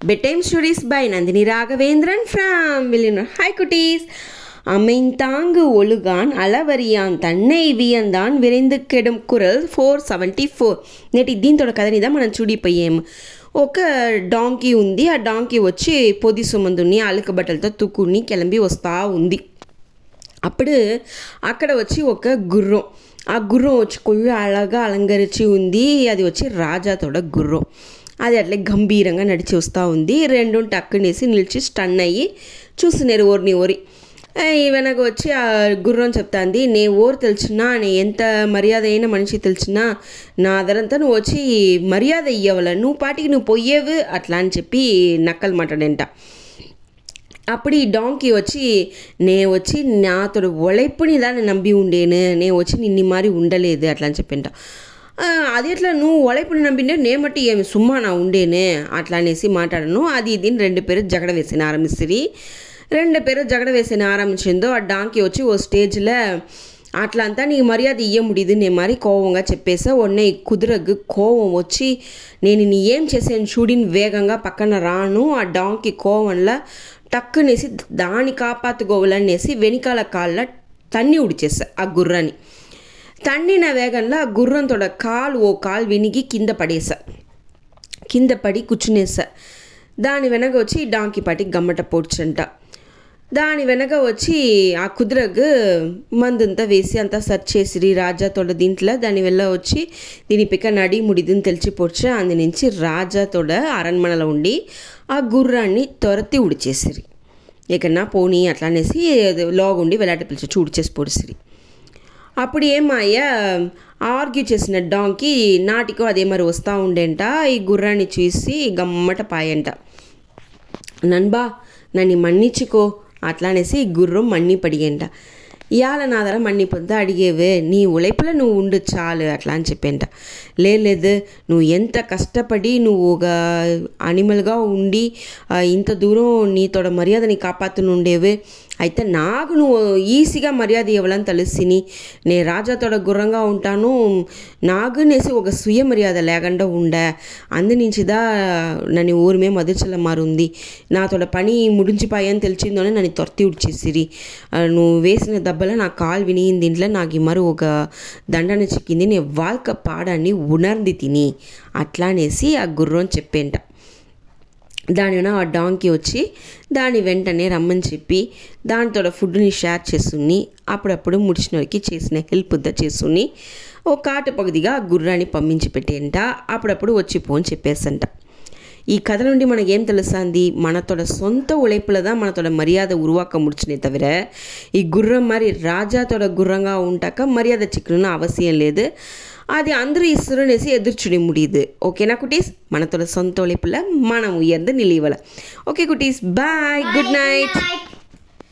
Bedtime stories by Nandini Raghavendran from Villianur hi குட்டீஸ் அமைந்தாங்கு ஒழுகான் அளவரியான் தன்னை வியந்தான் விரைந்து கெடும் குரல் ఫోర్ సెవెంటీ ఫోర్ నేటి దీంతో కథని మనం చూడిపోయాము ఒక డాంకీ ఉంది ఆ డాంకీ వచ్చి పొది సుమందుని అలుకబట్టలతో తుక్కుని కిలంబి వస్తూ ఉంది అప్పుడు అక్కడ వచ్చి ఒక గుర్రం ఆ గుర్రం వచ్చి కొళ్ళు అలగా అలంకరించి ఉంది అది వచ్చి రాజాతోడ గుర్రం అది అట్లే గంభీరంగా నడిచి వస్తూ ఉంది. రెండు టక్కునేసి నిలిచి స్టన్ అయ్యి చూస్తున్నారు ఓరిని ఓరి. వెనక వచ్చి ఆ గుర్రం చెప్తాంది నే ఓరు తెలిసినా? నే ఎంత మర్యాద అయిన మనిషి తెలిసినా? నా అదరంతా నువ్వు వచ్చి మర్యాద ఇయ్యవల. నువ్వు పాటికి నువ్వు పోయేవు అట్లా అని చెప్పి నక్కలు మాట్లాడంట. అప్పుడు ఈ డాంకీ వచ్చి నే వచ్చి నాతో ఒழைపుని దాన్ని నమ్మి ఉండేను. నే వచ్చి నిన్ను మారి ఉండలేదు అట్లా అని చెప్పింటా అది ఎట్లా నువ్వు ఉழைపుని నమ్మిండే నే మట్టి ఏమి సుమ్మా నా ఉండేనే అట్లా అనేసి మాట్లాడను అది ఇది అని రెండు పేరు జగడ వేసిన ఆరంభిస్తుంది రెండు పేరు జగడ వేసిన ఆరంభించిందో ఆ డాంకీ వచ్చి ఓ స్టేజ్లో అట్లా అంతా నీకు మర్యాద ఇయ్య ముడిదు నేను మరి కోపంగా చెప్పేసా ఉన్నే ఈ కుదురకు కోపం వచ్చి నేను నీ ఏం చేసాను చూడిని వేగంగా పక్కన రాను ఆ డాంకి కోవంలో టక్కునేసి దాని కాపాతుకోవాలనేసి వెనకాల కాళ్ళ తన్ని ఉడిచేసా ఆ గుర్రాన్ని తన్నిన వేగంలో ఆ గుర్రంతోడ కాలు ఓ కాలు వినిగి కింద పడేసా కింద పడి కూర్చునేసా దాని వెనక వచ్చి డాంకి పాటి గమ్మట పొడ్చంట. దాని వెనక వచ్చి ఆ కుదురకు మందంతా వేసి అంతా సర్చ్ చేసిరి రాజాతోడ దీంట్లో. దాని వెళ్ళ వచ్చి దీని పిక్క నడి ముడిదిని తెలిసి పొడిచి. అందు నుంచి రాజాతోడ అరణ్మనలో ఉండి ఆ గుర్రాన్ని తొరతి ఉడిచేసిరి. ఎక్కడన్నా పోనీ అట్లా అనేసి లోగుండి వెలాట పిలిచి ఉడిచేసి పొడిసిరి. అప్పుడు ఏమాయ్యా ఆర్గ్యూ చేసిన డాంకి నాటికో అదే మరి వస్తూ ఉండేంట ఈ గుర్రాన్ని చూసి గమ్మట పాయంట. నన్బా నన్ను మన్నిచ్చుకో అట్లా అనేసి ఈ గుర్రం మన్ని పడిగేంట. ఇవాళ నా ధర మన్ని పొద్దు అడిగేవే నీ ఉழைపులో నువ్వు ఉండు చాలు అట్లా అని చెప్పేంట. లేదు నువ్వు ఎంత కష్టపడి నువ్వు ఒక అనిమల్గా ఉండి ఇంత దూరం నీతోడ మర్యాదని కాపాడుతుండేవే అయితే నాకు నువ్వు ఈజీగా మర్యాద ఇవ్వాలని తెలిసిని నేను రాజాతోడ గుర్రంగా ఉంటాను. నాగునేసి ఒక స్వీయ మర్యాద లేకుండా ఉండే. అందునుంచిదా నన్ను ఊరిమే మధుచల మారుంది నాతోడ పని ముడించిపోయని తెలిసిందోనే నన్ను తొర్తి ఉడిచేసిరి. నువ్వు వేసిన దెబ్బల నా కాలు వినిగింది. దీంట్లో నాకు మరి ఒక దండన చిక్కింది. నేను వాల్క పాడాన్ని ఉణర్ది తిని. అట్లా అనేసి ఆ గుర్రం చెప్పేంట. దానిన ఆ డాంకి వచ్చి దాని వెంటనే రమ్మని చెప్పి దానితో ఫుడ్ని షేర్ చేస్తుని అప్పుడప్పుడు ముడిచినోడికి చేసిన హెల్ప్ దా చేస్తుని ఓ కాట పగదిగా గుర్రాన్ని పంపించి పెట్టేంట అప్పుడప్పుడు వచ్చి పోని చెప్పేసంట. ఈ కథ నుండి మనకు ఏం తెలుస్తుంది మనతోட సొంత உழைப்பில் தான் మనతోட మర్యాద ఉరువాక ముడిచినే తవిర. ఈ గుర్రం మరి రాజాతోడ గుర్రంగా ఉంటాక మర్యాద చిక్కున అవసరం లేదు. అది అందరూ ఇస్తురునేసి ఎదురు చూడి ముడిదు ఓకేనా కుటీస్ మనతో సొంత ఒలిపుల మనం ఉయ్యందు నిలివల ఓకే కుటీస్ బాయ్ గుడ్ నైట్